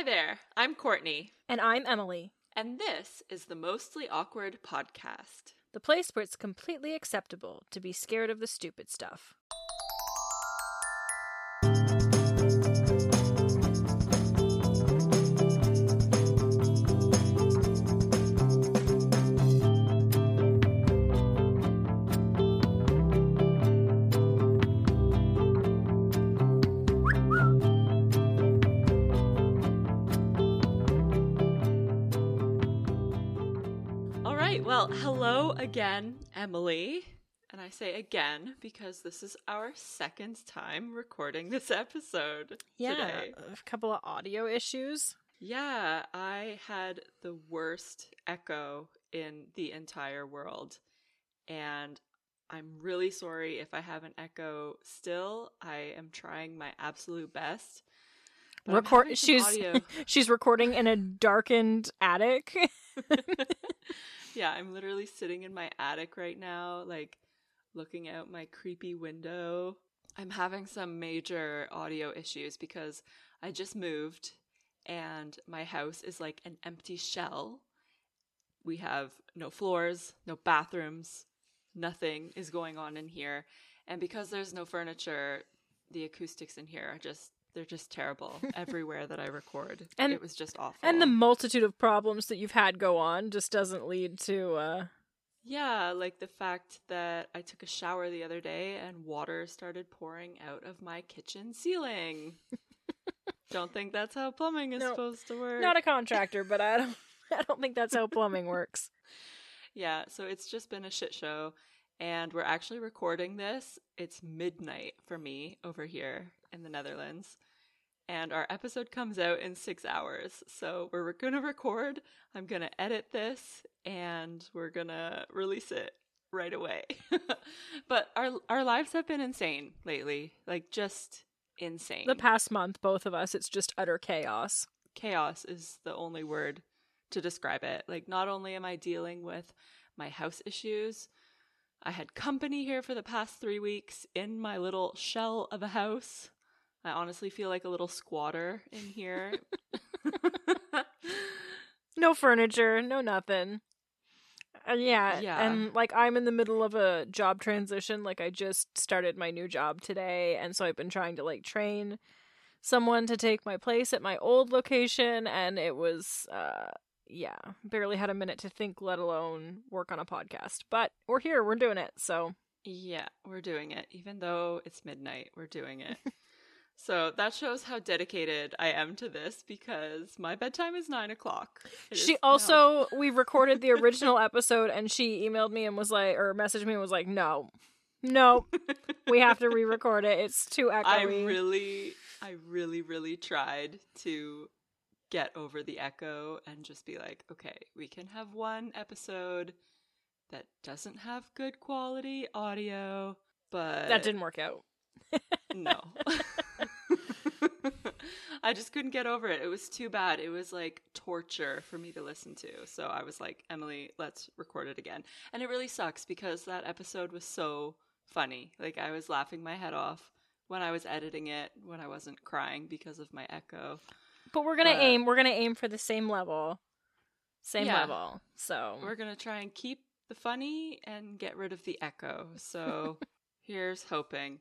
Hi there, I'm Courtney, And I'm Emily, and this is the Mostly Awkward podcast. the place where it's completely acceptable to be scared of the stupid stuff. Again, Emily. And I say again because this is our second time recording this episode today. a couple of audio issues. Yeah, I had the worst echo in the entire world. And I'm really sorry if I have an echo still. I am trying my absolute best. Record. She's audio. she's recording in a darkened attic. yeah, I'm literally sitting in my attic right now, like looking out my creepy window. I'm having some major audio issues because I just moved and my house is like an empty shell. We have no floors, no bathrooms, nothing is going on in here. And because there's no furniture, the acoustics in here are just they're just terrible everywhere that I record. And- it was just awful. and the multitude of problems that you've had go on just doesn't lead to uh Yeah, like the fact that I took a shower the other day and water started pouring out of my kitchen ceiling. don't think that's how plumbing is No, supposed to work. not a contractor, but I don't I don't think that's how plumbing works. yeah, so it's just been a shit show. And we're actually recording this. It's midnight for me over here in the Netherlands. And our episode comes out in six hours. So we're going to record. I'm going to edit this and we're going to release it right away. but our, our lives have been insane lately. Like, just insane. The past month, both of us, it's just utter chaos. chaos is the only word to describe it. Like, not only am I dealing with my house issues, I had company here for the past three weeks in my little shell of a house. I honestly feel like a little squatter in here. No furniture, no nothing. Uh, yeah, Yeah. and like I'm in the middle of a job transition. Like I just started my new job today, and so I've been trying to like train someone to take my place at my old location, and it was, uh, yeah, barely had a minute to think, let alone work on a podcast. But we're here, we're doing it. So yeah, we're doing it. Even though it's midnight, we're doing it. so that shows how dedicated I am to this because my bedtime is nine o'clock. It she also we recorded the original episode, and she emailed me and was like, or messaged me and was like, no. No, we have to re-record it. It's too echoey. I really, I really, really tried to get over the echo and just be like, okay, we can have one episode that doesn't have good quality audio, but that didn't work out. no. I just couldn't get over it. It was too bad. It was like torture for me to listen to. So I was like, Emily, let's record it again. And it really sucks because that episode was so funny. Like I was laughing my head off when I was editing it, when I wasn't crying because of my echo. But we're gonna aim. We're gonna aim for the same level, same Yeah. level. So We're going to try and keep the funny and get rid of the echo. So here's hoping.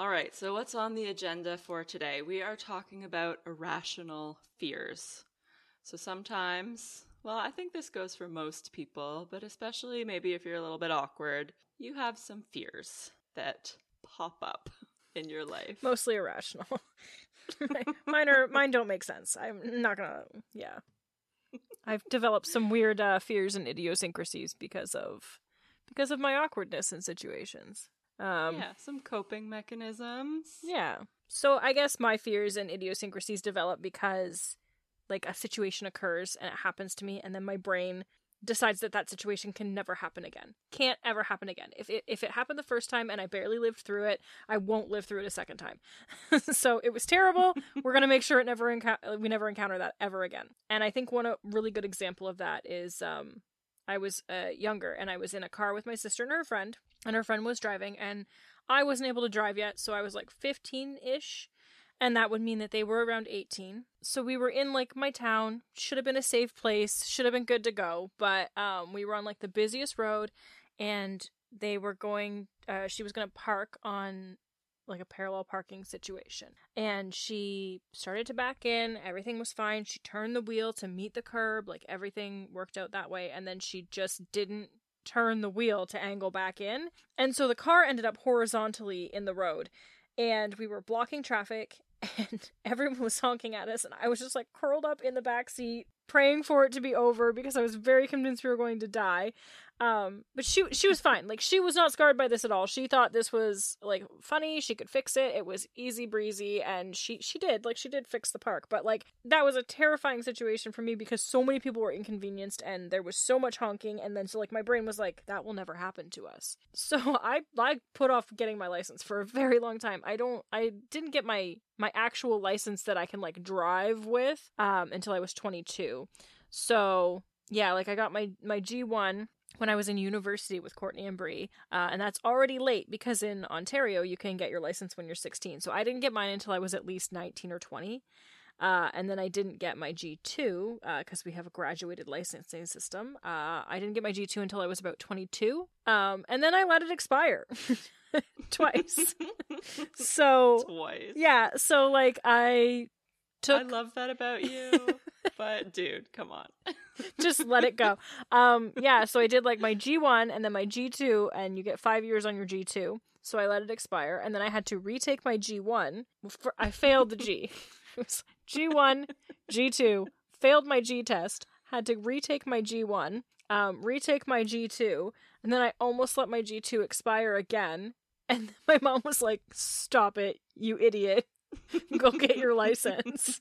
All right, so what's on the agenda for today? We are talking about irrational fears. So sometimes, well, I think this goes for most people, but especially maybe if you're a little bit awkward, you have some fears that pop up in your life. mostly irrational. mine are mine don't make sense. I'm not gonna. Yeah, I've developed some weird uh, fears and idiosyncrasies because of because of my awkwardness in situations. Um, yeah, some coping mechanisms. Yeah. So I guess my fears and idiosyncrasies develop because like a situation occurs and it happens to me and then my brain decides that that situation can never happen again. Can't ever happen again. If it if it happened the first time and I barely lived through it, I won't live through it a second time. so it was terrible. We're going to make sure it never enco- we never encounter that ever again. And I think one a really good example of that is um I was uh, younger and I was in a car with my sister and her friend, and her friend was driving, and I wasn't able to drive yet, so I was like 15 ish. and that would mean that they were around 18 so we were in like my town should have been a safe place should have been good to go but um we were on like the busiest road and they were going uh she was going to park on like a parallel parking situation. And she started to back in. Everything was fine. She turned the wheel to meet the curb. Like everything worked out that way. And then she just didn't turn the wheel to angle back in. And so the car ended up horizontally in the road. And we were blocking traffic and everyone was honking at us. And i was just like curled up in the back seat praying for it to be over because i was very convinced we were going to die um but she she was fine. Like she was not scarred by this at all. She thought this was like funny. She could fix it. It was easy breezy and she she did. Like she did fix the park. But like that was a terrifying situation for me because so many people were inconvenienced and there was so much honking and then so like my brain was like that will never happen to us. So i i put off getting my license for a very long time. I don't i didn't get my my actual license that i can like drive with um until i was 22 so yeah like i got my my g1 when I was in university with Courtney and Bree, uh, and that's already late because in Ontario you can get your license when you're 16. So I didn't get mine until I was at least 19 or 20. Uh, and then I didn't get my G2 because uh, we have a graduated licensing system. Uh, I didn't get my G2 until I was about 22. Um, and then I let it expire twice. so, Twice. yeah. So, like, I took. I love that about you. But dude, come on. just let it go. Um, yeah, so I did like my G1 and then my G2, and you get five years on your G2. So I let it expire, and then I had to retake my G1. For, I failed the G. G1, G2, failed my G test, had to retake my G1, um, retake my G2, and then I almost let my G2 expire again. And my mom was like, "Stop it, you idiot! Go get your license."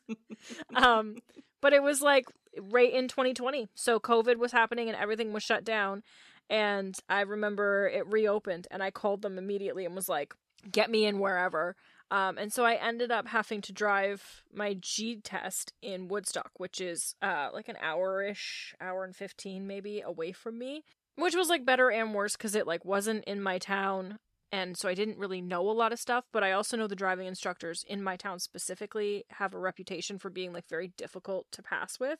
um, but it was like right in 2020. So COVID was happening and everything was shut down. And I remember it reopened and I called them immediately and was like, get me in wherever. Um, and so I ended up having to drive my G test in Woodstock, which is uh, like an hour ish, hour and 15 maybe away from me, which was like better and worse because it like wasn't in my town and so I didn't really know a lot of stuff, but I also know the driving instructors in my town specifically have a reputation for being like very difficult to pass with.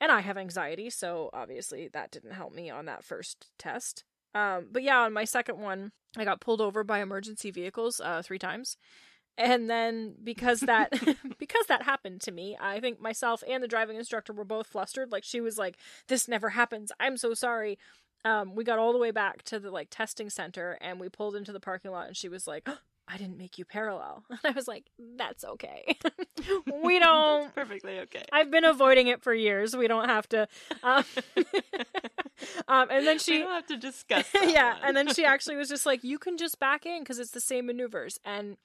And I have anxiety, so obviously that didn't help me on that first test. Um, but yeah, on my second one, I got pulled over by emergency vehicles uh, three times. And then because that because that happened to me, I think myself and the driving instructor were both flustered. Like she was like, "This never happens. I'm so sorry." Um, we got all the way back to the like testing center and we pulled into the parking lot and she was like oh, i didn't make you parallel and i was like that's okay we don't perfectly okay i've been avoiding it for years we don't have to um, um and then she we don't have to discuss yeah and then she actually was just like you can just back in because it's the same maneuvers and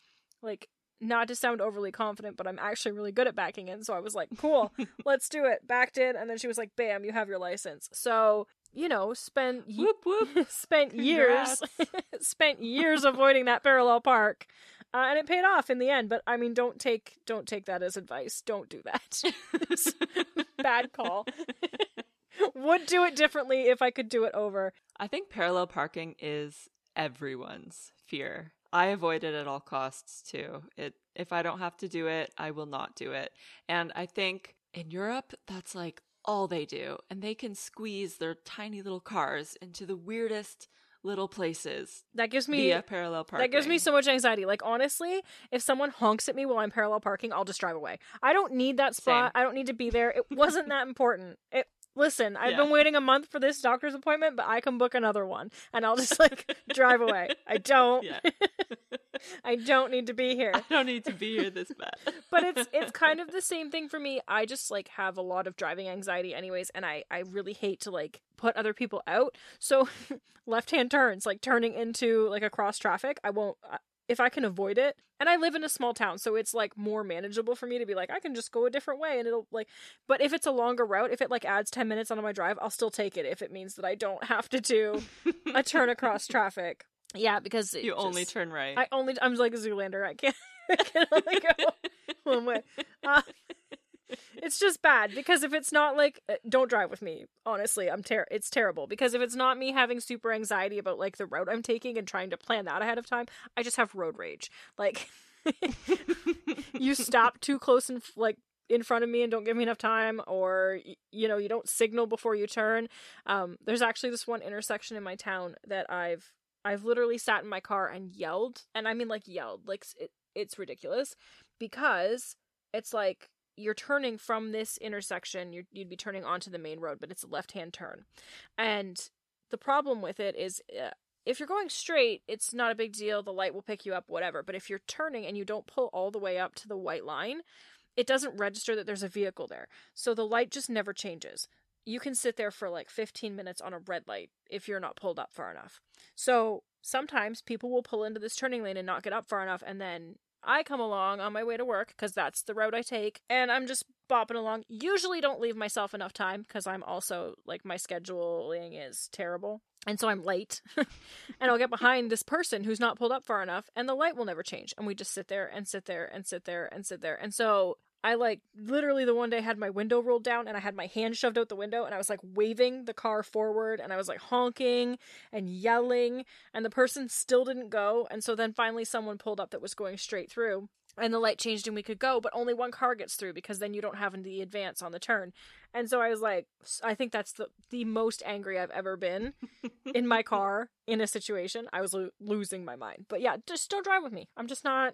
like not to sound overly confident, but I'm actually really good at backing in. So I was like, cool, let's do it. Backed in. And then she was like, bam, you have your license. So you know, spent whoop whoop, spent years, spent years avoiding that parallel park, uh, and it paid off in the end. But I mean, don't take don't take that as advice. Don't do that. Bad call. Would do it differently if I could do it over. I think parallel parking is everyone's fear. I avoid it at all costs too. It if I don't have to do it, I will not do it. And I think in Europe, that's like all they do, and they can squeeze their tiny little cars into the weirdest little places. That gives me via parallel parking. That gives me so much anxiety. Like honestly, if someone honks at me while I'm parallel parking, I'll just drive away. I don't need that spot. Same. I don't need to be there. It wasn't that important. It listen, I've yeah. been waiting a month for this doctor's appointment, but I can book another one and I'll just like drive away. I don't yeah. I don't need to be here. I don't need to be here this bad. but it's it's kind of the same thing for me. I just like have a lot of driving anxiety anyways and I I really hate to like put other people out. So left-hand turns like turning into like across traffic, I won't if I can avoid it, and I live in a small town, so it's like more manageable for me to be like, I can just go a different way and it'll like, but if it's a longer route, if it like adds 10 minutes onto my drive, I'll still take it if it means that I don't have to do a turn across traffic. Yeah, because you just, only turn right. I only, I'm like a Zoolander. I can't, I can only go one way. Uh, it's just bad because if it's not like uh, don't drive with me honestly i'm ter- it's terrible because if it's not me having super anxiety about like the route i'm taking and trying to plan that ahead of time i just have road rage like you stop too close and like in front of me and don't give me enough time or you know you don't signal before you turn um there's actually this one intersection in my town that i've i've literally sat in my car and yelled and i mean like yelled like it, it's ridiculous because it's like you're turning from this intersection you'd, you'd be turning onto the main road but it's a left hand turn and the problem with it is uh, if you're going straight it's not a big deal the light will pick you up whatever but if you're turning and you don't pull all the way up to the white line it doesn't register that there's a vehicle there. So the light just never changes. You can sit there for like 15 minutes on a red light if you're not pulled up far enough. So sometimes people will pull into this turning lane and not get up far enough and then I come along on my way to work because that's the route I take, and I'm just bopping along. Usually, don't leave myself enough time because I'm also like my scheduling is terrible, and so I'm late. and I'll get behind this person who's not pulled up far enough, and the light will never change, and we just sit there and sit there and sit there and sit there, and so I like literally the one day had my window rolled down and I had my hand shoved out the window and I was like waving the car forward and I was like honking and yelling and the person still didn't go. And so then finally someone pulled up that was going straight through and the light changed and we could go but only one car gets through because then you don't have the advance on the turn. And so i was like i think that's the the most angry i've ever been in my car in a situation. I was lo- losing my mind. But yeah just don't drive with me. I'm just not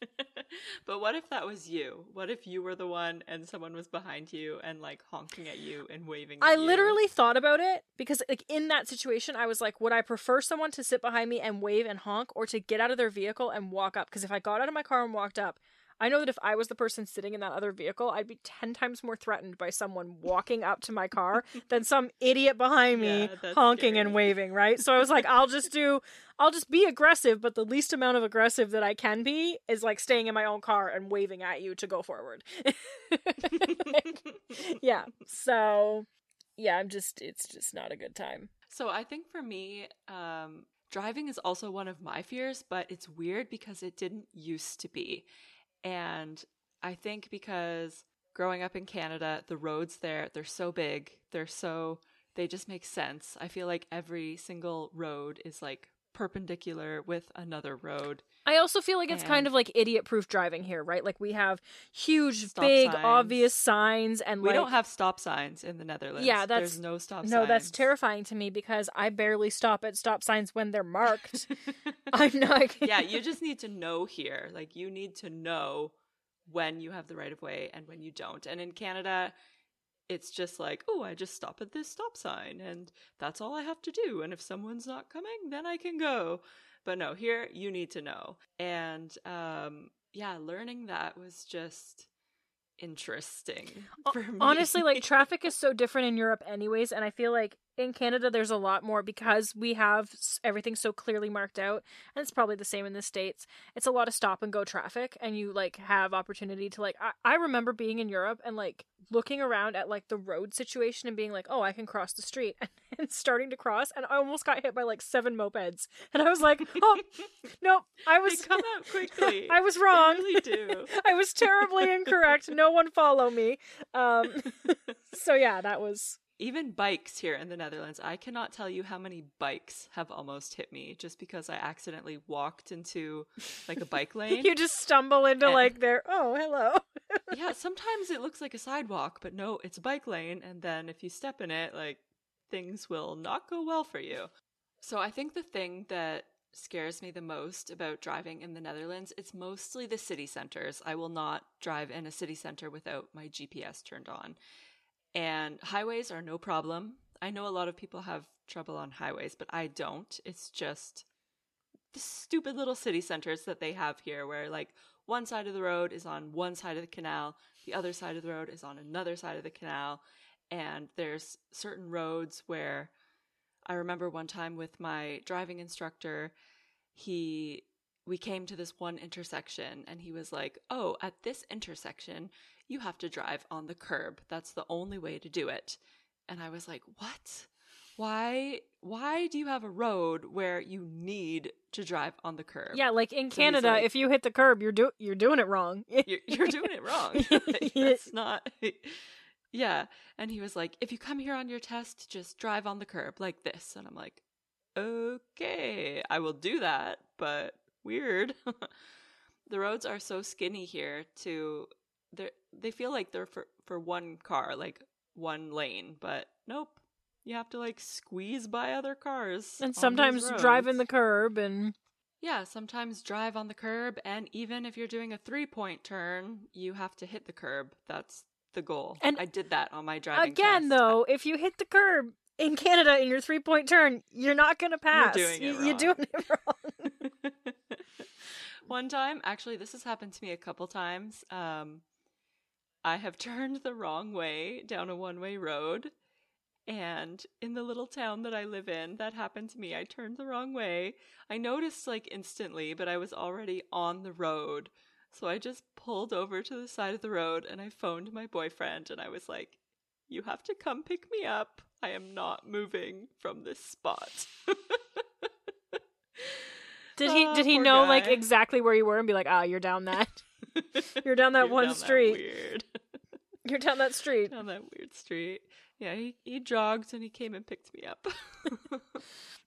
but what if that was you? What if you were the one and someone was behind you and like honking at you and waving I you? literally thought about it because like in that situation I was like would I prefer someone to sit behind me and wave and honk or to get out of their vehicle and walk up because if I got out of my car and walked up I know that if I was the person sitting in that other vehicle, I'd be 10 times more threatened by someone walking up to my car than some idiot behind me Yeah, honking scary. and waving, right? So I was like, I'll just do, I'll just be aggressive, but the least amount of aggressive that I can be is like staying in my own car and waving at you to go forward. Like, yeah. So, yeah, I'm just, it's just not a good time. So I think for me, um, driving is also one of my fears, but it's weird because it didn't used to be. And I think because growing up in Canada, the roads there, they're so big, they're so, they just make sense. I feel like every single road is like perpendicular with another road. I also feel like it's kind of like idiot proof driving here, right? Like we have huge, big, signs. obvious signs, and We like don't have stop signs in the Netherlands. Yeah, that's- There's no stop signs. no, signs. that's terrifying to me because I barely stop at stop signs when they're marked. I'm not. yeah, you just need to know here. Like you need to know when you have the right of way and when you don't. And in Canada, it's just like, oh, I just stop at this stop sign and that's all I have to do. And if someone's not coming, then I can go. But no, here you need to know. And um yeah, learning that was just interesting for me. Honestly, like traffic is so different in Europe, anyways, and I feel like in Canada there's a lot more because we have everything so clearly marked out, and it's probably the same in the states. It's a lot of stop and go traffic, and you like have opportunity to like. I, I remember being in Europe and like looking around at like the road situation and being like, oh, I can cross the street, and, starting to cross, and I almost got hit by like seven mopeds, and I was like, oh, nope, I they was come out quickly. I was They wrong. really do. I was terribly incorrect. No one follow me. Um, so yeah, that was. Even bikes here in the Netherlands, I cannot tell you how many bikes have almost hit me just because I accidentally walked into like a bike lane. You just stumble into And- like there. Oh, hello. yeah, sometimes it looks like a sidewalk, but no, it's a bike lane. And then if you step in it, like things will not go well for you. So I think the thing that scares me the most about driving in the Netherlands, it's mostly the city centers. I will not drive in a city center without my GPS turned on. And highways are no problem. I know a lot of people have trouble on highways, but I don't. It's just the stupid little city centers that they have here where like one side of the road is on one side of the canal, the other side of the road is on another side of the canal, and there's certain roads where I remember one time with my driving instructor, he we came to this one intersection and he was like, "Oh, at this intersection, you have to drive on the curb. That's the only way to do it." And I was like, "What? Why why do you have a road where you need to drive on the curb?" Yeah, like in So Canada, like- if you hit the curb, you're do you're doing it wrong. you're, you're doing it wrong. Like, that's not. Yeah. And he was like, if you come here on your test, just drive on the curb like this. And I'm like, okay, I will do that, but weird. the roads are so skinny here to they they feel like they're for for one car, like one lane, but nope. You have to like squeeze by other cars. And sometimes drive in the curb and yeah, sometimes drive on the curb and even if you're doing a 3-point turn, you have to hit the curb. That's the goal. And I did that on my driving Again test. though, if you hit the curb in Canada in your 3-point turn, you're not going to pass. You're doing it wrong. You're doing it wrong. One time, actually, this has happened to me a couple times. Um, I have turned the wrong way down a one way road. And in the little town that I live in, that happened to me. I turned the wrong way. I noticed like instantly, but I was already on the road. So I just pulled over to the side of the road and I phoned my boyfriend and I was like, You have to come pick me up. I am not moving from this spot. Did he did he Oh, know guy. like exactly where you were and be like, "Ah, you're down that. You're down that You're one down street. weird. You're down that street." down that weird street. Yeah, he, he jogged and he came and picked me up.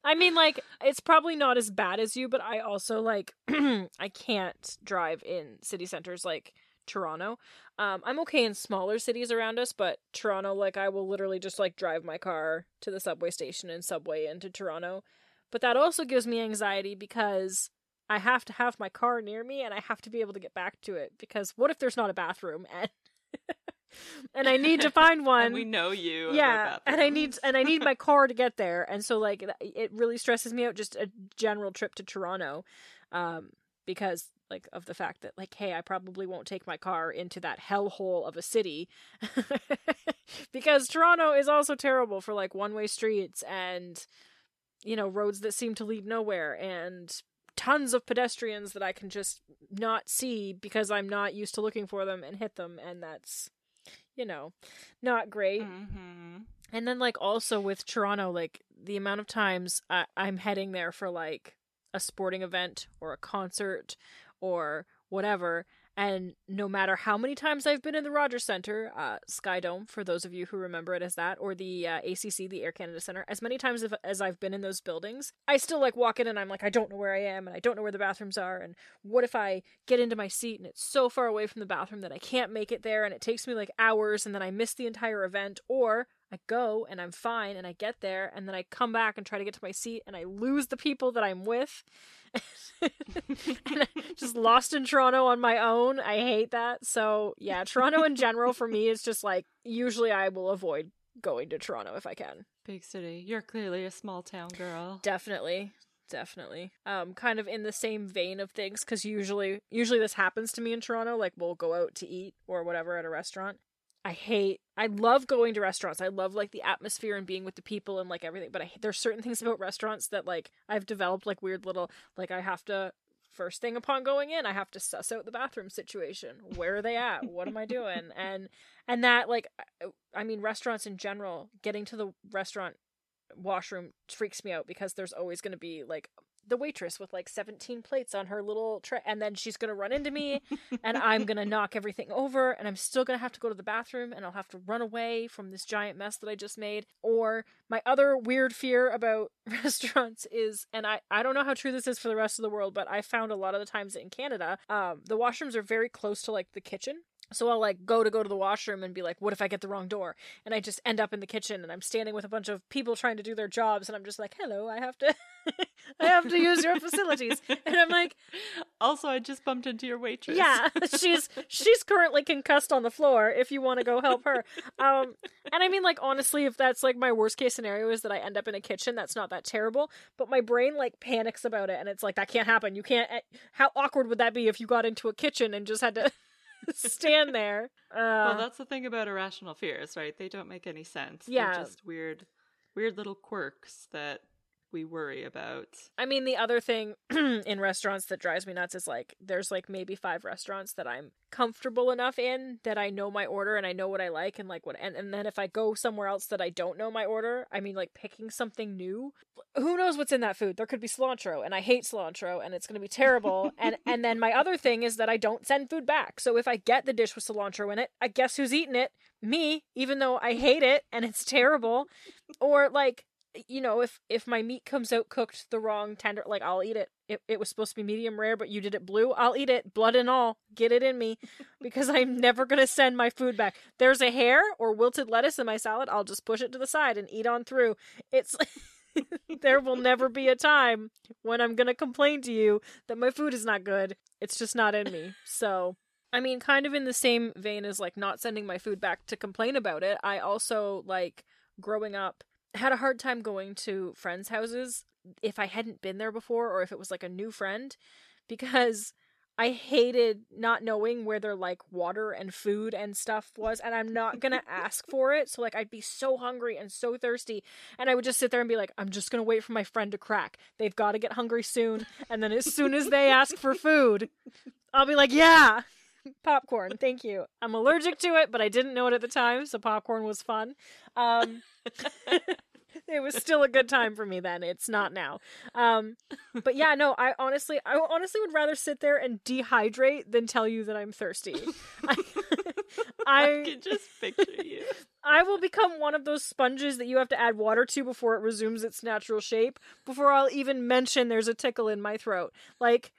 I mean, like, it's probably not as bad as you, but I also like I can't drive in city centers like Toronto. Um, I'm okay in smaller cities around us, but Toronto, like, I will literally just like drive my car to the subway station and subway into Toronto. But that also gives me anxiety because I have to have my car near me and I have to be able to get back to it because what if there's not a bathroom and and I need to find one and we know you. yeah and i need and i need my car to get there and so like it really stresses me out just a general trip to toronto um because like of the fact that like hey i probably won't take my car into that hellhole of a city because toronto is also terrible for like one way streets and you know roads that seem to lead nowhere and tons of pedestrians that i can just not see because i'm not used to looking for them and hit them and that's you know not great Mhm. and then like also with Toronto, like the amount of times I- I'm heading there for like a sporting event or a concert or whatever, and no matter how many times I've been in the Rogers Center, uh, Sky Dome, for those of you who remember it as that, or the uh, ACC, the Air Canada Center, as many times as- as I've been in those buildings, I still like walk in and I'm like, I don't know where I am, and I don't know where the bathrooms are, and what if I get into my seat and it's so far away from the bathroom that I can't make it there, and it takes me like hours, and then I miss the entire event, or I go and I'm fine and I get there and then I come back and try to get to my seat and I lose the people that I'm with. and just lost in Toronto on my own. I hate that. So, yeah, Toronto in general for me is just like usually I will avoid going to Toronto if I can. Big city. You're clearly a small town girl. Definitely. Definitely. Um kind of in the same vein of things cuz usually usually this happens to me in Toronto like we'll go out to eat or whatever at a restaurant. I hate I love going to restaurants. I love like the atmosphere and being with the people and like everything, but I there's certain things about restaurants that like I've developed like weird little like I have to first thing upon going in, I have to suss out the bathroom situation. Where are they at? What am I doing? And and that like I- I mean restaurants in general, getting to the restaurant washroom freaks me out because there's always going to be like the waitress with like 17 plates on her little tray and then she's going to run into me and I'm going to knock everything over and I'm still going to have to go to the bathroom and I'll have to run away from this giant mess that I just made. Or my other weird fear about restaurants is and I I don't know how true this is for the rest of the world but I found a lot of the times in Canada um the washrooms are very close to like the kitchen so I'll like go to go to the washroom and be like, what if I get the wrong door? And I just end up in the kitchen and I'm standing with a bunch of people trying to do their jobs and I'm just like, hello, I have to, I have to use your facilities. And I'm like, also, I just bumped into your waitress. yeah, she's she's currently concussed on the floor. If you want to go help her, um, and I mean, like honestly, if that's like my worst case scenario is that I end up in a kitchen, that's not that terrible. But my brain like panics about it, and it's like that can't happen. You can't. eh, How awkward would that be if you got into a kitchen and just had to stand there? Uh, well, that's the thing about irrational fears, right? They don't make any sense. Yeah. They're just weird, weird little quirks that we worry about. I mean, the other thing in restaurants that drives me nuts is like there's like maybe five restaurants that I'm comfortable enough in that I know my order and I know what I like and like what and, and then if I go somewhere else that I don't know my order, I mean like picking something new, who knows what's in that food? There could be cilantro and I hate cilantro and it's going to be terrible. and and then my other thing is that I don't send food back. So if I get the dish with cilantro in it, I guess who's eating it? Me, even though I hate it and it's terrible. Or like you know, if if my meat comes out cooked the wrong tender, like I'll eat it. It it was supposed to be medium rare, but you did it blue. I'll eat it, blood and all. Get it in me, because I'm never gonna send my food back. There's a hair or wilted lettuce in my salad. I'll just push it to the side and eat on through. It's there will never be a time when I'm gonna complain to you that my food is not good. It's just not in me. So I mean, kind of in the same vein as like not sending my food back to complain about it, I also like growing up had a hard time going to friends' houses if I hadn't been there before or if it was like a new friend because I hated not knowing where their like water and food and stuff was and I'm not going to ask for it. So like I'd be so hungry and so thirsty and I would just sit there and be like I'm just going to wait for my friend to crack. They've got to get hungry soon and then as soon as they ask for food, I'll be like, "Yeah, popcorn thank you. I'm allergic to it but i didn't know it at the time so popcorn was fun. Um it was still a good time for me then. It's not now. Um but yeah no i honestly i honestly would rather sit there and dehydrate than tell you that i'm thirsty. I, I can just picture you. I will become one of those sponges that you have to add water to before it resumes its natural shape, before I'll even mention there's a tickle in my throat. Like,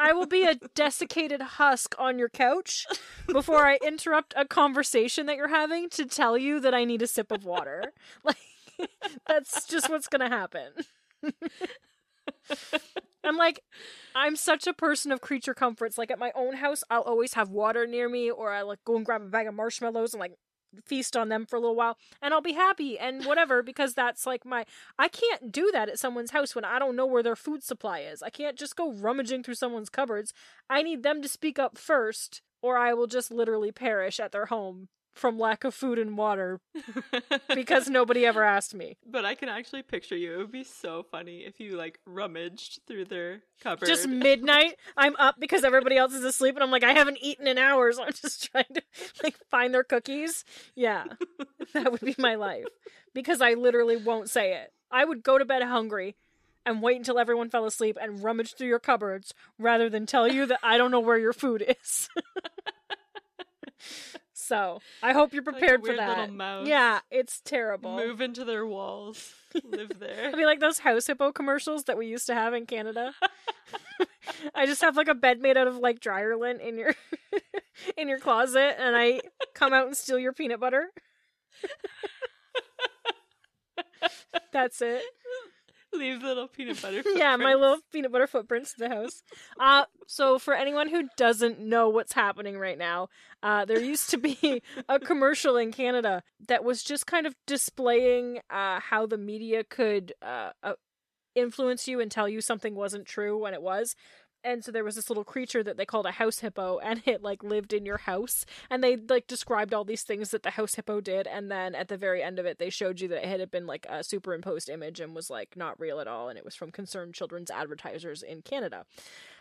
I will be a desiccated husk on your couch before I interrupt a conversation that you're having to tell you that I need a sip of water. Like, that's just what's gonna happen. I'm like, I'm such a person of creature comforts. Like at my own house, I'll always have water near me, or I like go and grab a bag of marshmallows and like feast on them for a little while, and I'll be happy and whatever because that's like my. I can't do that at someone's house when I don't know where their food supply is. I can't just go rummaging through someone's cupboards. I need them to speak up first, or I will just literally perish at their home from lack of food and water because nobody ever asked me. But I can actually picture you. It would be so funny if you like rummaged through their cupboard. Just midnight, I'm up because everybody else is asleep, and I'm like, I haven't eaten in hours. I'm just trying to like find their cookies. Yeah, that would be my life because I literally won't say it. I would go to bed hungry and wait until everyone fell asleep and rummage through your cupboards rather than tell you that I don't know where your food is. So I hope you're prepared like for that. Yeah, it's terrible. Move into their walls. Live there. I mean, like those house hippo commercials that we used to have in Canada. I just have like a bed made out of like dryer lint in your in your closet, and I come out and steal your peanut butter. That's it leave little peanut butter footprints. yeah my little peanut butter footprints in the house uh so for anyone who doesn't know what's happening right now uh there used to be a commercial in canada that was just kind of displaying uh how the media could uh, uh influence you and tell you something wasn't true when it was and so there was this little creature that they called a house hippo and it like lived in your house and they like described all these things that the house hippo did and then at the very end of it they showed you that it had been like a superimposed image and was like not real at all and it was from concerned children's advertisers in canada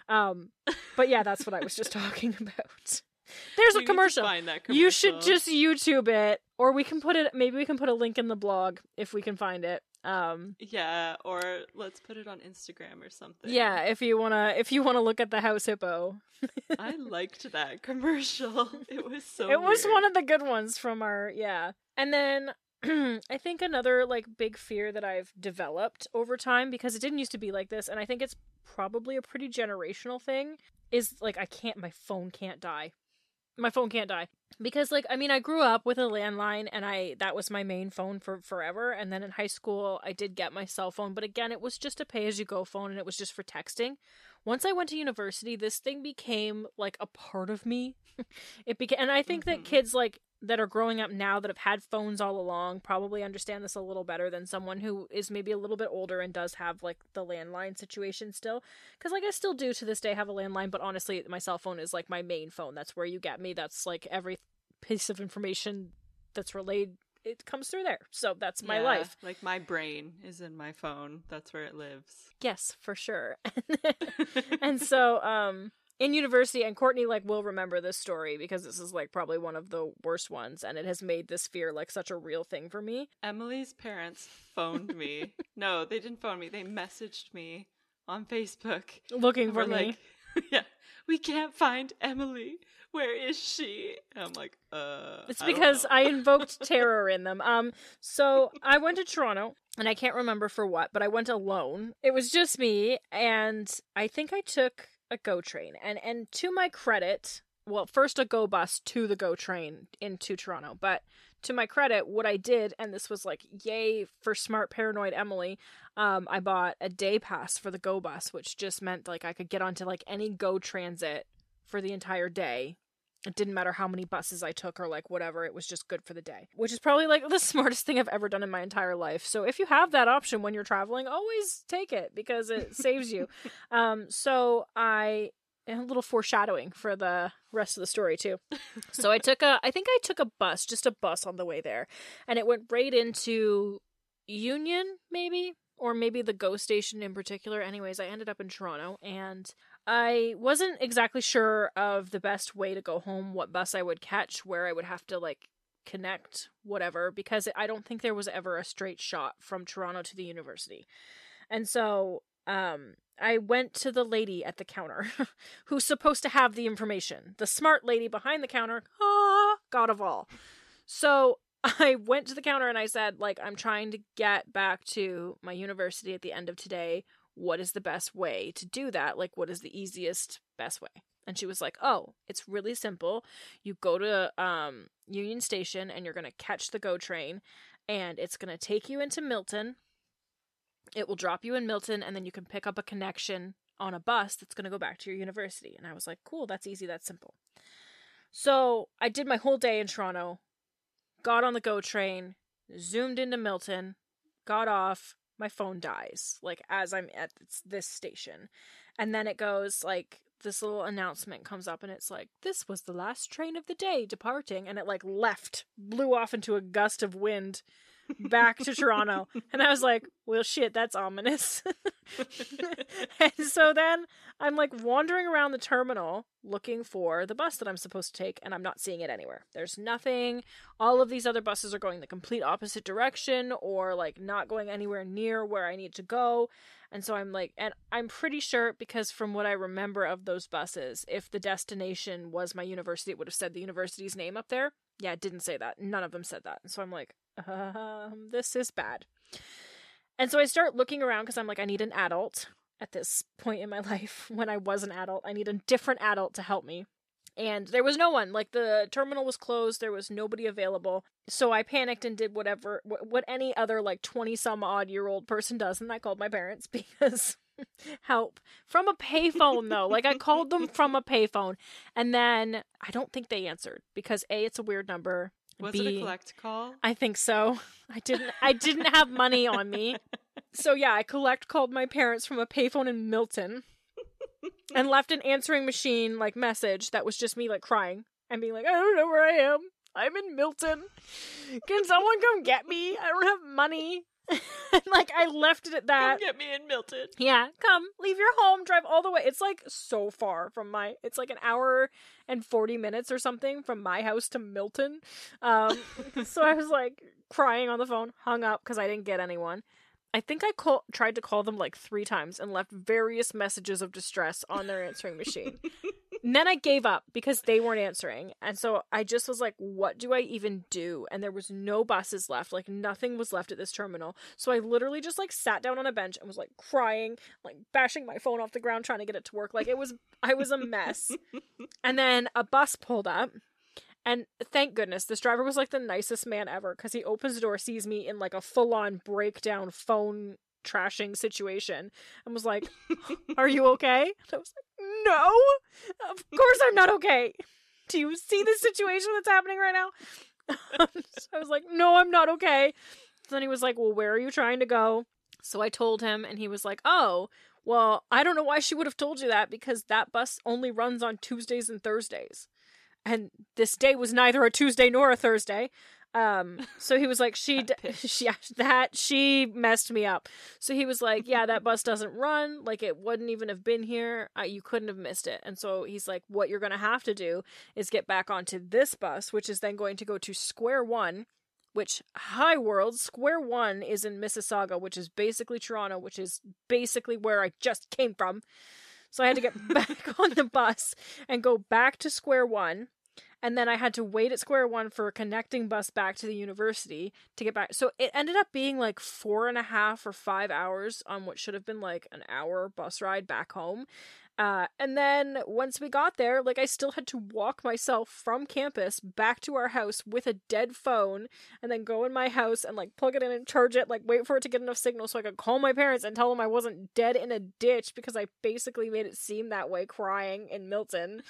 um but yeah that's what i was just talking about there's a commercial. that You should just YouTube it, or we can put it. Maybe we can put a link in the blog if we can find it. Um, Yeah, or let's put it on Instagram or something. yeah, if you wanna, if you wanna look at the house hippo, I liked that commercial. It was so it was one of the good ones from our yeah. And then I think another like big fear that I've developed over time because it didn't used to be like this, and I think it's probably a pretty generational thing. Is like I can't, my phone can't die. My phone can't die because like I mean I grew up with a landline and I that was my main phone for forever and then in high school I did get my cell phone but again it was just a pay as you go phone and it was just for texting. Once I went to university this thing became like a part of me. it became and I think that Mhm. kids like that are growing up now that have had phones all along probably understand this a little better than someone who is maybe a little bit older and does have like the landline situation still. Because like i still do to this day have a landline but honestly my cell phone is like my main phone. That's where you get me. That's like every piece of information that's relayed it comes through there. So that's my Yeah, life. Like my brain is in my phone. That's where it lives. yes for sure. And so um in university and courtney like will remember this story because this is like probably one of the worst ones and it has made this fear like such a real thing for me Emily's parents phoned me. no, they didn't phone me. They messaged me on Facebook. looking for me like, yeah. We can't find Emily. Where is she? And I'm like, uh. It's because. I invoked terror in them. Um, so I went to Toronto, and I can't remember for what, but I went alone. It was just me, and I think I took a GO train. And and to my credit, well, first a GO bus to the GO train into Toronto, but to my credit, what I did, and this was like yay for smart paranoid Emily. Um, I bought a day pass for the GO bus, which just meant like I could get onto like any GO transit for the entire day it didn't matter how many buses I took or like whatever, it was just good for the day. Which is probably like the smartest thing I've ever done in my entire life. So if you have that option when you're traveling, always take it because it saves you. Um so I and a little foreshadowing for the rest of the story too. So I took a I think I took a bus, just a bus on the way there, and it went right into Union maybe or maybe the GO station in particular. Anyways, I ended up in Toronto and I wasn't exactly sure of the best way to go home, what bus I would catch, where I would have to like connect, whatever, because I don't think there was ever a straight shot from Toronto to the university. And so um I went to the lady at the counter who's supposed to have the information. The smart lady behind the counter, ah, god of all. So I went to the counter and I said like I'm trying to get back to my university at the end of today what is the best way to do that? Like, what is the easiest, best way? And she was like, "Oh, it's really simple. You go to um, Union Station and you're gonna catch the GO train, and it's gonna take you into Milton. It will drop you in Milton, and then you can pick up a connection on a bus that's gonna go back to your university." And I was like, "Cool, that's easy. That's simple." So I did my whole day in Toronto, got on the GO train, zoomed into Milton, got off, my phone dies like as i'm at this station. And then it goes like this little announcement comes up and it's like this was the last train of the day departing and it like left blew off into a gust of wind back to toronto and i was like well shit that's ominous and so then i'm like wandering around the terminal looking for the bus that i'm supposed to take and i'm not seeing it anywhere there's nothing all of these other buses are going the complete opposite direction or like not going anywhere near where i need to go and so I'm like, and I'm pretty sure because from what I remember of those buses, if the destination was my university, it would have said the university's name up there. Yeah, it didn't say that. None of them said that. And so I'm like, um, this is bad. And so I start looking around because I'm like, I need an adult at this point in my life. When I was an adult, I need a different adult to help me. And there was no one. Like the terminal was closed, there was nobody available. So I panicked and did whatever what any other like 20 some odd year old person does and I called my parents because help from a payphone though. like I called them from a payphone and then I don't think they answered because A it's a weird number. Was B, it a collect call? I think so. I didn't I didn't have money on me. So yeah, I collect called my parents from a payphone in Milton and left an answering machine like message that was just me like crying and being like, I don't know where I am. I'm in Milton. Can someone come get me? I don't have money. like I left it at that. Come get me in Milton. Yeah, come leave your home, drive all the way. It's like so far from my. It's like an hour and forty minutes or something from my house to Milton. Um, so I was like crying on the phone, hung up because I didn't get anyone. I think I call, tried to call them like three times and left various messages of distress on their answering machine. and then I gave up because they weren't answering. And so I just was like, what do I even do? And there was no buses left. Like nothing was left at this terminal. So I literally just like sat down on a bench and was like crying, like bashing my phone off the ground trying to get it to work. Like it was I was a mess. and then a bus pulled up and thank goodness, this driver was like the nicest man ever because he opens the door, sees me in like a full on breakdown phone trashing situation, and was like, Are you okay? And I was like, No, of course I'm not okay. Do you see the situation that's happening right now? so I was like, No, I'm not okay. So then he was like, Well, where are you trying to go? So I told him, and he was like, Oh, well, I don't know why she would have told you that because that bus only runs on Tuesdays and Thursdays and this day was neither a Tuesday nor a Thursday. Um, so he was like, she, d- she, that she messed me up. So he was like, yeah, that bus doesn't run. Like it wouldn't even have been here. Uh, you couldn't have missed it. And so he's like, what you're gonna have to do is get back onto this bus, which is then going to go to Square One. Which High World Square One is in Mississauga, which is basically Toronto, which is basically where I just came from. So I had to get back on the bus and go back to square one. And then I had to wait at square one for a connecting bus back to the university to get back. So it ended up being like four and a half or five hours on what should have been like an hour bus ride back home. Uh, and then once we got there, like I still had to walk myself from campus back to our house with a dead phone and then go in my house and like plug it in and charge it, like wait for it to get enough signal so I could call my parents and tell them I wasn't dead in a ditch because I basically made it seem that way crying in Milton.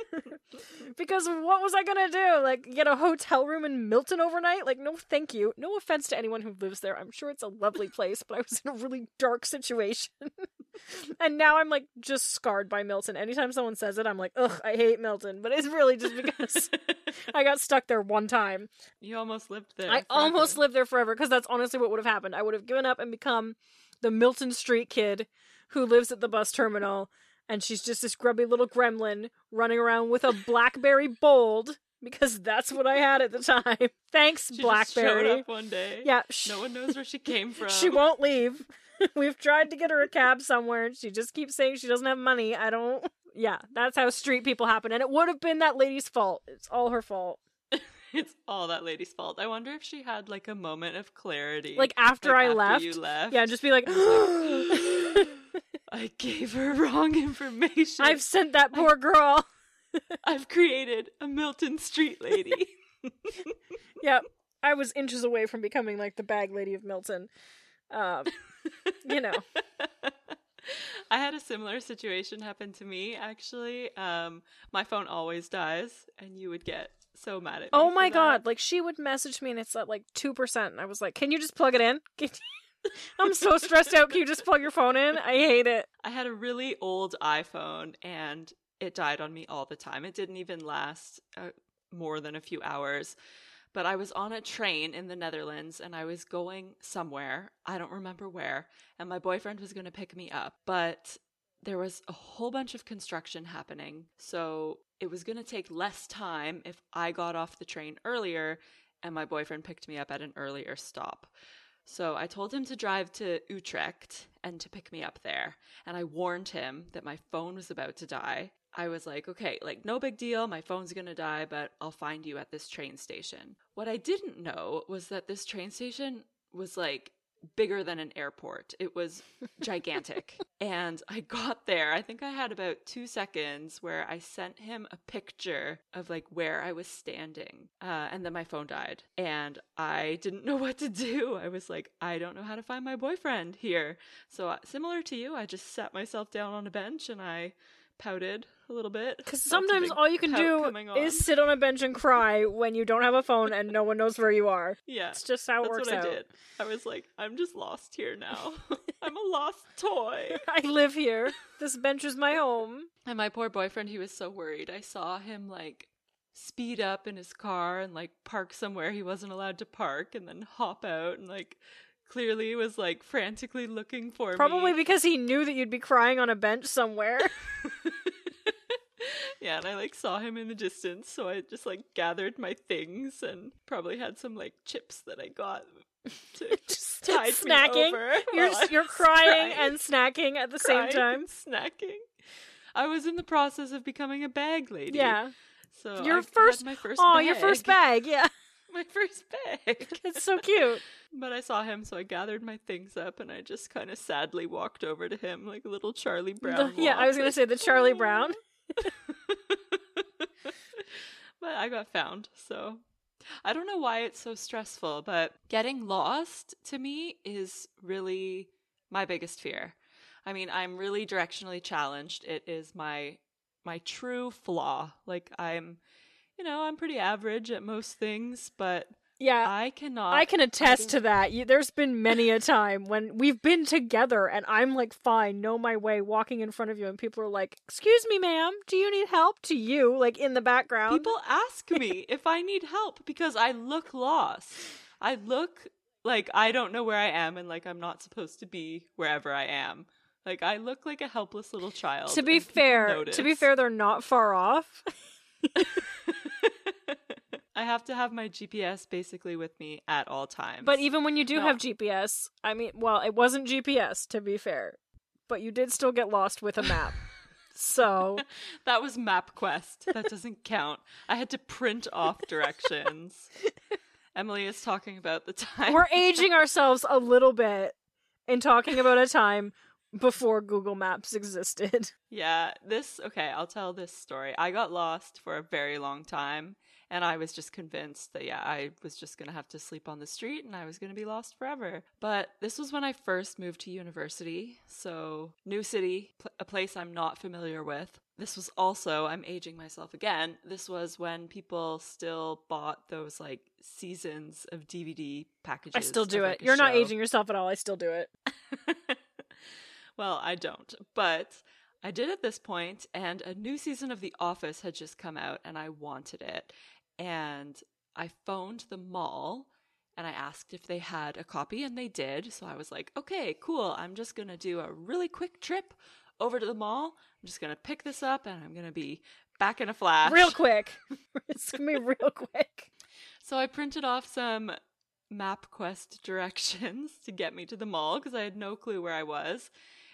because what was I gonna do? Like get a hotel room in Milton overnight? Like no thank you. No offense to anyone who lives there. I'm sure it's a lovely place, but I was in a really dark situation. and now I'm like just scarred by Milton. Anytime someone says it, I'm like, ugh, I hate Milton. But it's really just because I got stuck there one time. You almost lived there. I forever. almost lived there forever because that's honestly what would have happened. I would have given up and become the Milton Street kid who lives at the bus terminal. And she's just this grubby little gremlin running around with a Blackberry Bold because that's what I had at the time. Thanks, She Blackberry. showed up one day. Yeah, sh- No one knows where she came from. she won't leave. We've tried to get her a cab somewhere. and She just keeps saying she doesn't have money. I don't. Yeah, that's how street people happen. And it would have been that lady's fault. It's all her fault. It's all that lady's fault. I wonder if she had like a moment of clarity. Like after like, I left. You left. Yeah, just be like, I gave her wrong information. I've sent that poor girl. I've created a Milton Street lady. Yep. I was inches away from becoming like the bag lady of Milton. Um, you know. I had a similar situation happen to me actually. Um my phone always dies and you would get so mad at me. Oh my that. god! Like she would message me and it's at like two percent. And I was like, "Can you just plug it in? I'm so stressed out. Can you just plug your phone in? I hate it." I had a really old iPhone and it died on me all the time. It didn't even last uh, more than a few hours. But I was on a train in the Netherlands and I was going somewhere. I don't remember where. And my boyfriend was going to pick me up. But there was a whole bunch of construction happening. So it was going to take less time if I got off the train earlier and my boyfriend picked me up at an earlier stop. So I told him to drive to Utrecht and to pick me up there. And I warned him that my phone was about to die. I was like, okay, like, no big deal. My phone's gonna die, but I'll find you at this train station. What I didn't know was that this train station was like bigger than an airport. It was gigantic. and I got there. I think I had about two seconds where I sent him a picture of like where I was standing. Uh, and then my phone died. And I didn't know what to do. I was like, I don't know how to find my boyfriend here. So, uh, similar to you, I just sat myself down on a bench and I pouted a little bit. Because sometimes all you can do is sit on a bench and cry when you don't have a phone and no one knows where you are. Yeah. It's just how it That's works what out. I did. I was like, I'm just lost here now. I'm a lost toy. I live here. This bench is my home. And my poor boyfriend, he was so worried. I saw him like speed up in his car and like park somewhere he wasn't allowed to park and then hop out and like clearly was like frantically looking for Probably me. because he knew that you'd be crying on a bench somewhere. yeah, and I like saw him in the distance, so I just like gathered my things and probably had some like chips that I got to Just tide snacking. You're you're crying crying. and snacking at the same time. snacking. I was in the process of becoming a bag lady. Yeah. So Your I first- my first Oh, bag. your first bag. Yeah. My first bag. It's so cute. But I saw him, so I gathered my things up and I just kind of sadly walked over to him like a little Charlie Brown. The- yeah, I was gonna say the Charlie. Brown. but I got found, so I don't know why it's so stressful, but getting lost to me is really my biggest fear. I mean, I'm really directionally challenged. It is my my true flaw. Like I'm, you know, I'm pretty average at most things, but Yeah. I cannot I can attest don't- to that. You, there's been many a time when we've been together and I'm like fine, know my way, walking in front of you, and people are like, "Excuse me, ma'am, do you need help?" To you, like in the background. People ask me if I need help because I look lost. I look like I don't know where I am and like I'm not supposed to be wherever I am. Like I look like a helpless little child. to be fair, to be fair, they're not far off. I have to have my GPS basically with me at all times. But even when you do No. have GPS, I mean, well, it wasn't GPS. To be fair, but you did still get lost with a map. so that was MapQuest. That doesn't count. I had to print off directions. Emily is talking about the time. we're aging ourselves a little bit in talking about a time before Google Maps existed. Yeah, this okay, I'll tell this story. I got lost for a very long time and I was just convinced that yeah, I was just going to have to sleep on the street and I was going to be lost forever. But this was when I first moved to university, so new city, pl- a place I'm not familiar with. This was also, I'm aging myself again. This was when people still bought those like seasons of DVD packages. I still do it. You're not aging yourself at all. I still do it. well, I don't. But I did at this point, and a new season of The Office had just come out, and I wanted it. And I phoned the mall and I asked if they had a copy, and they did. So I was like, okay, cool. I'm just going to do a really quick trip over to the mall. I'm just going to pick this up, and I'm going to be back in a flash. Real quick. it's going to be real quick. So I printed off some MapQuest directions to get me to the mall because I had no clue where I was.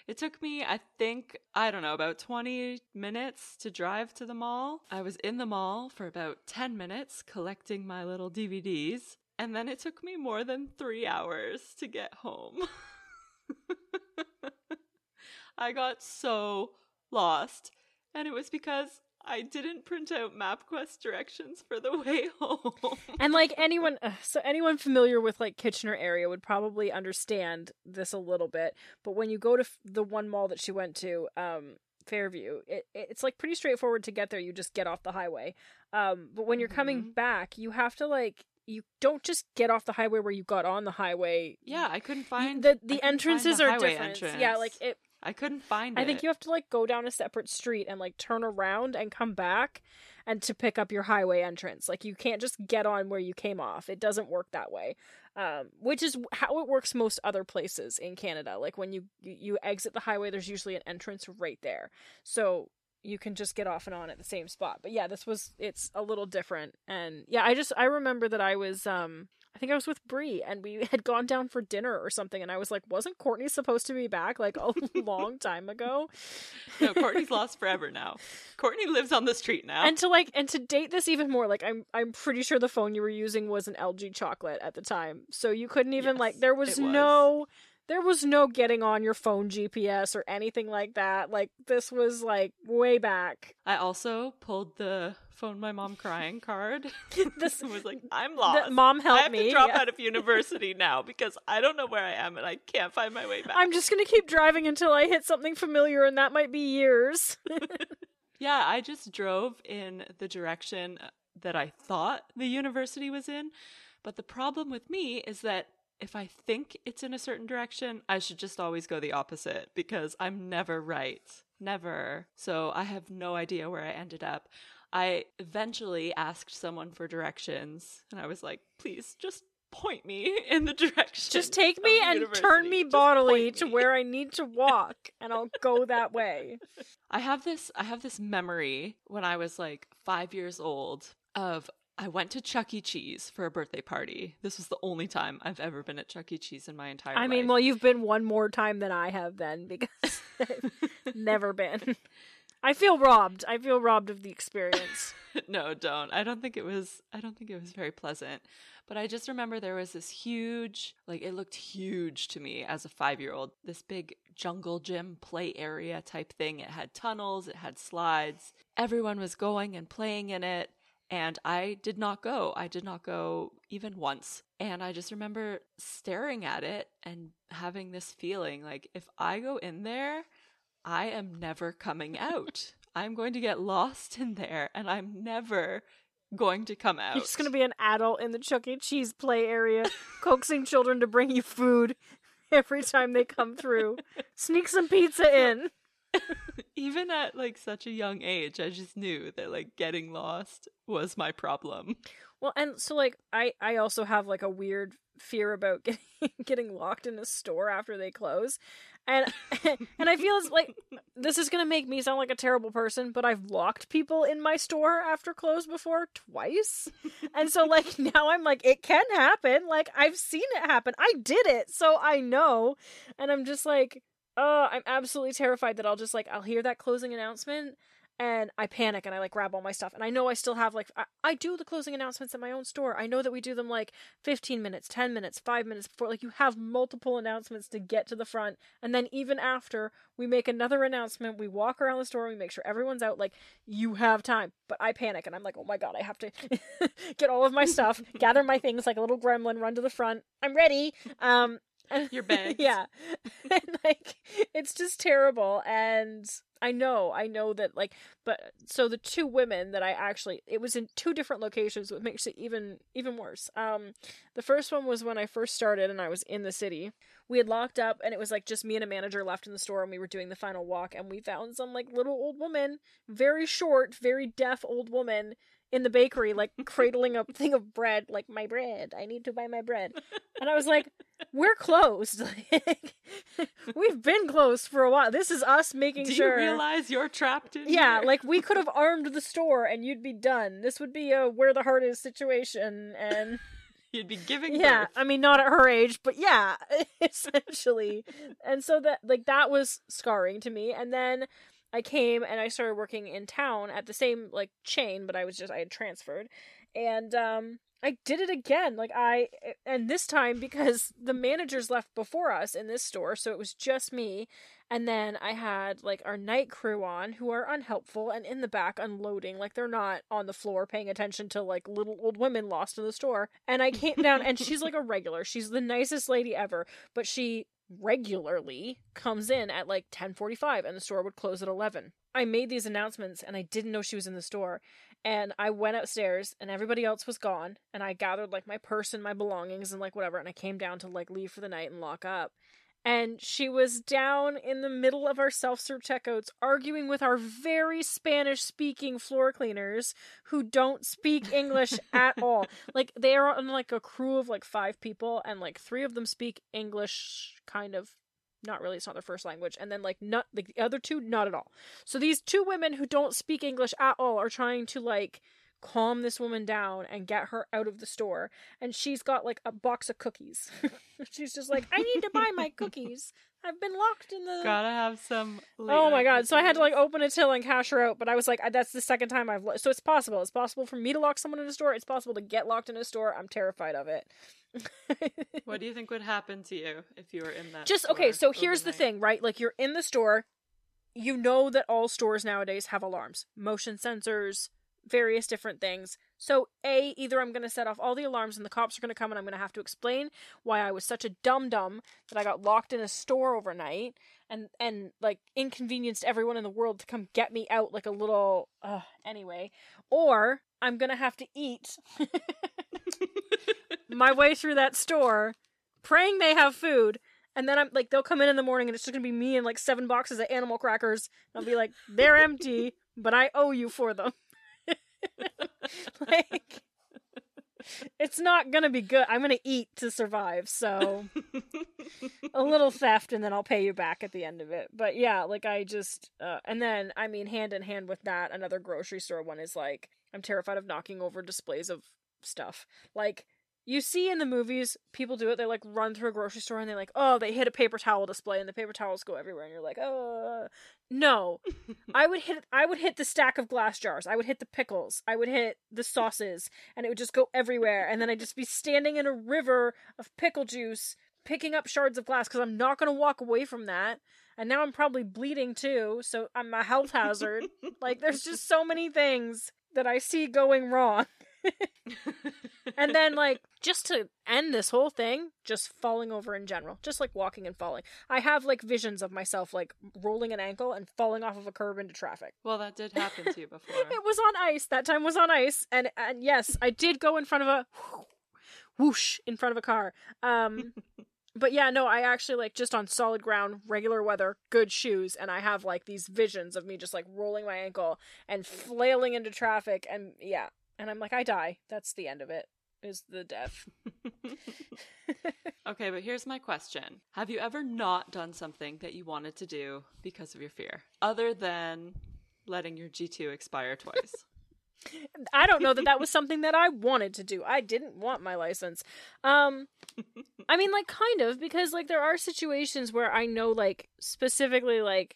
It took me, I think, I don't know, about 20 minutes to drive to the mall. I was in the mall for about 10 minutes collecting my little DVDs, and then it took me more than three hours to get home. I got so lost, and it was because I didn't print out MapQuest directions for the way home. And like anyone, uh, so anyone familiar with like Kitchener area would probably understand this a little bit. But when you go to f- the one mall that she went to, um, Fairview, it, it's like pretty straightforward to get there. You just get off the highway. Um, but when you're coming Mhm. back, you have to like you don't just get off the highway where you got on the highway. yeah, I couldn't find the the entrances the are different. entrance. Yeah, like it. I couldn't find I it. I think you have to like go down a separate street and like turn around and come back and to pick up your highway entrance. Like you can't just get on where you came off. It doesn't work that way. Um, which is how it works most other places in Canada. Like when you you exit the highway, there's usually an entrance right there. So you can just get off and on at the same spot. But yeah, this was it's a little different. And yeah, I just I remember that I was um I think I was with Bree and we had gone down for dinner or something and I was like, wasn't Courtney supposed to be back like a long time ago? no, Courtney's lost forever now. Courtney lives on the street now. And to like and to date this even more, like I'm I'm pretty sure the phone you were using was an LG chocolate at the time. So you couldn't even Yes, like there was, was. no there was no getting on your phone GPS or anything like that. Like this was like way back. I also pulled the phone my mom crying card. This was like, I'm lost. mom help me. I have me. to drop yeah. out of university now because I don't know where I am and I can't find my way back. I'm just gonna keep driving until I hit something familiar, and that might be years. Yeah, I just drove in the direction that I thought the university was in. But the problem with me is that if I think it's in a certain direction, I should just always go the opposite because I'm never right. Never. So I have no idea where I ended up. I eventually asked someone for directions and I was like, please just point me in the direction. just take me and university. turn me Just bodily point to where I need to walk, and I'll go that way. I have this I have this memory when I was like 5 years old of I went to Chuck E. Cheese for a birthday party. This was the only time I've ever been at Chuck E. Cheese in my entire life. I life. mean, well, you've been one more time than I have then because I've never been. I feel robbed. I feel robbed of the experience. no, don't. I don't think it was I don't think it was very pleasant. But I just remember there was this huge, like it looked huge to me as a 5-year-old, this big jungle gym play area type thing. It had tunnels, it had slides. Everyone was going and playing in it. And I did not go. I did not go even once. And I just remember staring at it and having this feeling like if I go in there, I am never coming out. I'm going to get lost in there and I'm never going to come out. You're just gonna be an adult in the Chuck E. Cheese play area, coaxing children to bring you food every time they come through. Sneak some pizza in. Even at like such a young age, I just knew that like getting lost was my problem. Well, and so like I I also have like a weird fear about getting getting locked in a store after they close. And and I feel it's like this is going to make me sound like a terrible person, but I've locked people in my store after close before twice. And so like now I'm like it can happen. Like I've seen it happen. I did it, so I know. And I'm just like oh, I'm absolutely terrified that I'll just like I'll hear that closing announcement and I panic and I like grab all my stuff. And I know I still have like I, I, do the closing announcements at my own store. I know that we do them like 15 minutes, 10 minutes, 5 minutes before like you have multiple announcements to get to the front. And then even after we make another announcement, we walk around the store, we make sure everyone's out like you have time. But I panic and I'm like, "Oh my god, I have to get all of my stuff, gather my things like a little gremlin, run to the front. I'm ready." Um your bag. yeah. and like it's just terrible and I know, I know that like but so the two women that I actually it was in two different locations which makes it even even worse. Um the first one was when I first started and I was in the city. We had locked up and it was like just me and a manager left in the store and we were doing the final walk and we found some like little old woman, very short, very deaf old woman in the bakery, like cradling a thing of bread, like my bread. I need to buy my bread. And I was like, we're closed. We've been closed for a while. This is us making Do sure. you realize you're trapped in yeah, here? like we could have armed the store and you'd be done. This would be a where the heart is situation and you'd be giving yeah birth. i mean not at her age but yeah essentially and so that like that was scarring to me and then I came and I started working in town at the same like chain, but I was just I had transferred. And um I did it again. Like I and this time because the managers left before us in this store, so it was just me. And then I had like our night crew on who are unhelpful and in the back unloading, like they're not on the floor paying attention to like little old women lost in the store. And I came down and she's like a regular. She's the nicest lady ever, but she regularly comes in at like 10:45 and the store would close at 11. I made these announcements and I didn't know she was in the store. And I went upstairs and everybody else was gone and I gathered like my purse and my belongings and like whatever and I came down to like leave for the night and lock up and she was down in the middle of our self-serve checkouts arguing with our very spanish speaking floor cleaners who don't speak english at all. Like they are on like a crew of like five people and like three of them speak english kind of not really it's not their first language and then like not like the other two not at all. So these two women who don't speak english at all are trying to like calm this woman down and get her out of the store. And she's got like a box of cookies. she's just like, I need to buy my cookies. I've been locked in the. Gotta have some. Oh my god! So I had to like open a till and cash her out, but I was like, that's the second time I've. Lo- so it's possible. It's possible for me to lock someone in a store. It's possible to get locked in a store. I'm terrified of it. what do you think would happen to you if you were in that? Just okay. So here's the thing, right? Like you're in the store. You know that all stores nowadays have alarms, motion sensors, various different things. So, A, either I'm going to set off all the alarms and the cops are going to come and I'm going to have to explain why I was such a dum dum that I got locked in a store overnight and, and like inconvenienced everyone in the world to come get me out like a little, uh, anyway. Or I'm going to have to eat my way through that store, praying they have food. And then I'm like, they'll come in in the morning and it's just gonna be me and like seven boxes of animal crackers. I'll be like, they're empty, but I owe you for them. like it's not gonna be good. I'm gonna eat to survive, so a little theft and then I'll pay you back at the end of it. But yeah, like I just uh, and then I mean hand in hand with that, another grocery store one is like I'm terrified of knocking over displays of stuff. Like you see in the movies, people do it. They like run through a grocery store and they like, oh, they hit a paper towel display and the paper towels go everywhere, and you're like, oh, no. I would hit. I would hit the stack of glass jars. I would hit the pickles. I would hit the sauces, and it would just go everywhere. And then I'd just be standing in a river of pickle juice, picking up shards of glass because I'm not gonna walk away from that. And now I'm probably bleeding too, so I'm a health hazard. like, there's just so many things that I see going wrong. and then like just to end this whole thing just falling over in general just like walking and falling. I have like visions of myself like rolling an ankle and falling off of a curb into traffic. Well that did happen to you before. It was on ice. That time was on ice. And and yes i did go in front of a whoosh in front of a car. Um but yeah no i actually like just on solid ground regular weather good shoes and i have like these visions of me just like rolling my ankle and flailing into traffic. And yeah and I'm like, I die. That's the end of it. Is the death. okay, but here's my question. Have you ever not done something that you wanted to do because of your fear? Other than letting your G2 expire twice. I don't know that that was something that I wanted to do. I didn't want my license. Um I mean like kind of because like there are situations where I know like specifically like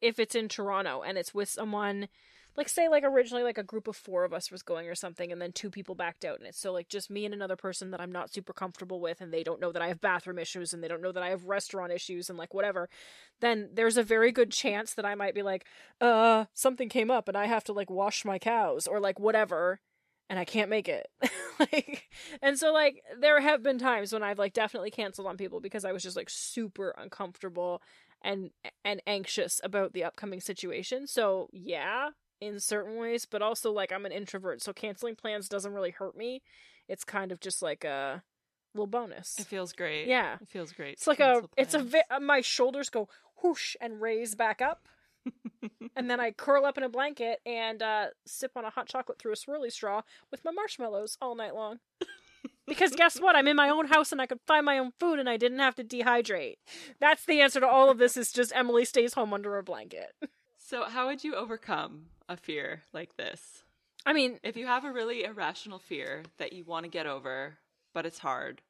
if it's in Toronto and it's with someone like say like originally like a group of 4 of us was going or something and then two people backed out and it's so like just me and another person that I'm not super comfortable with and they don't know that I have bathroom issues and they don't know that I have restaurant issues and like whatever then there's a very good chance that I might be like uh something came up and I have to like wash my cows or like whatever and I can't make it. like and so like there have been times when I've like definitely canceled on people because I was just like super uncomfortable and and anxious about the upcoming situation. So, yeah, in certain ways, but also like I'm an introvert, so canceling plans doesn't really hurt me. It's kind of just like a little bonus. It feels great. Yeah. It feels great. It's like a it's a vi- uh, my shoulders go whoosh and raise back up. and then I curl up in a blanket and uh, sip on a hot chocolate through a swirly straw with my marshmallows all night long. because guess what? I'm in my own house and I could find my own food and I didn't have to dehydrate. That's the answer to all of this is just Emily stays home under a blanket. So, how would you overcome a fear like this? I mean, if you have a really irrational fear that you want to get over, but it's hard,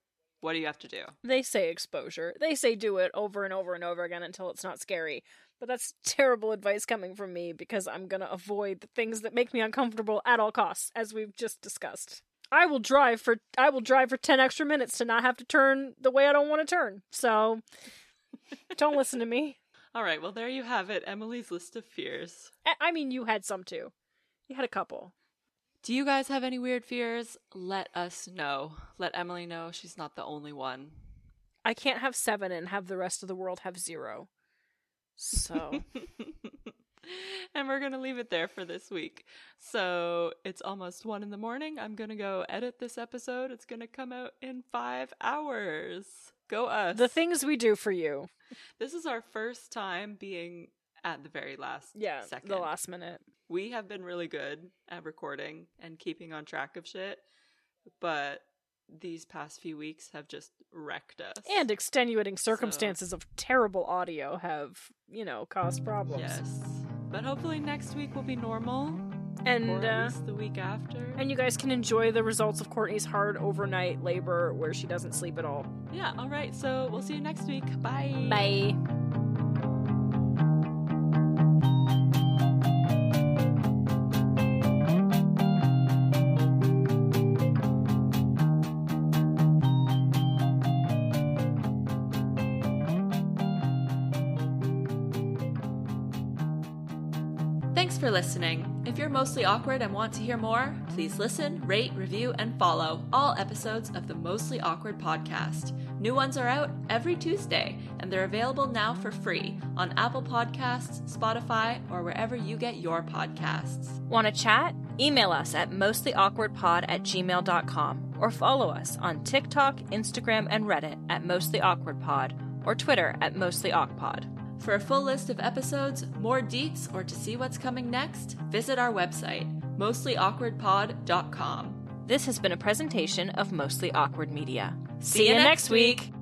what do you have to do? They say exposure. They say do it over and over and over again until it's not scary. But that's terrible advice coming from me because I'm going to avoid the things that make me uncomfortable at all costs as we've just discussed. I will drive for I will drive for 10 extra minutes to not have to turn the way I don't want to turn. So don't listen to me. All right, well, there you have it Emily's list of fears. I mean, you had some too. You had a couple. Do you guys have any weird fears? Let us know. Let Emily know she's not the only one. I can't have seven and have the rest of the world have zero. So. and we're going to leave it there for this week. So it's almost one in the morning. I'm going to go edit this episode. It's going to come out in five hours. Go us. The things we do for you. This is our first time being at the very last yeah, second. the last minute. We have been really good at recording and keeping on track of shit, but these past few weeks have just wrecked us. And extenuating circumstances so. of terrible audio have, you know, caused problems. Yes. But hopefully next week will be normal. And or at uh, least the week after. And you guys can enjoy the results of Courtney's hard overnight labor where she doesn't sleep at all. Yeah, all right. So we'll see you next week. Bye. Bye. Thanks for listening. If you're mostly awkward and want to hear more, please listen, rate, review, and follow all episodes of the Mostly Awkward podcast. New ones are out every Tuesday, and they're available now for free on Apple Podcasts, Spotify, or wherever you get your podcasts. Want to chat? Email us at mostlyawkwardpod at gmail.com or follow us on TikTok, Instagram, and Reddit at mostlyawkwardpod or Twitter at mostlyawkpod. For a full list of episodes, more deets, or to see what's coming next, visit our website, mostlyawkwardpod.com. This has been a presentation of Mostly Awkward Media. See, see you next week. week.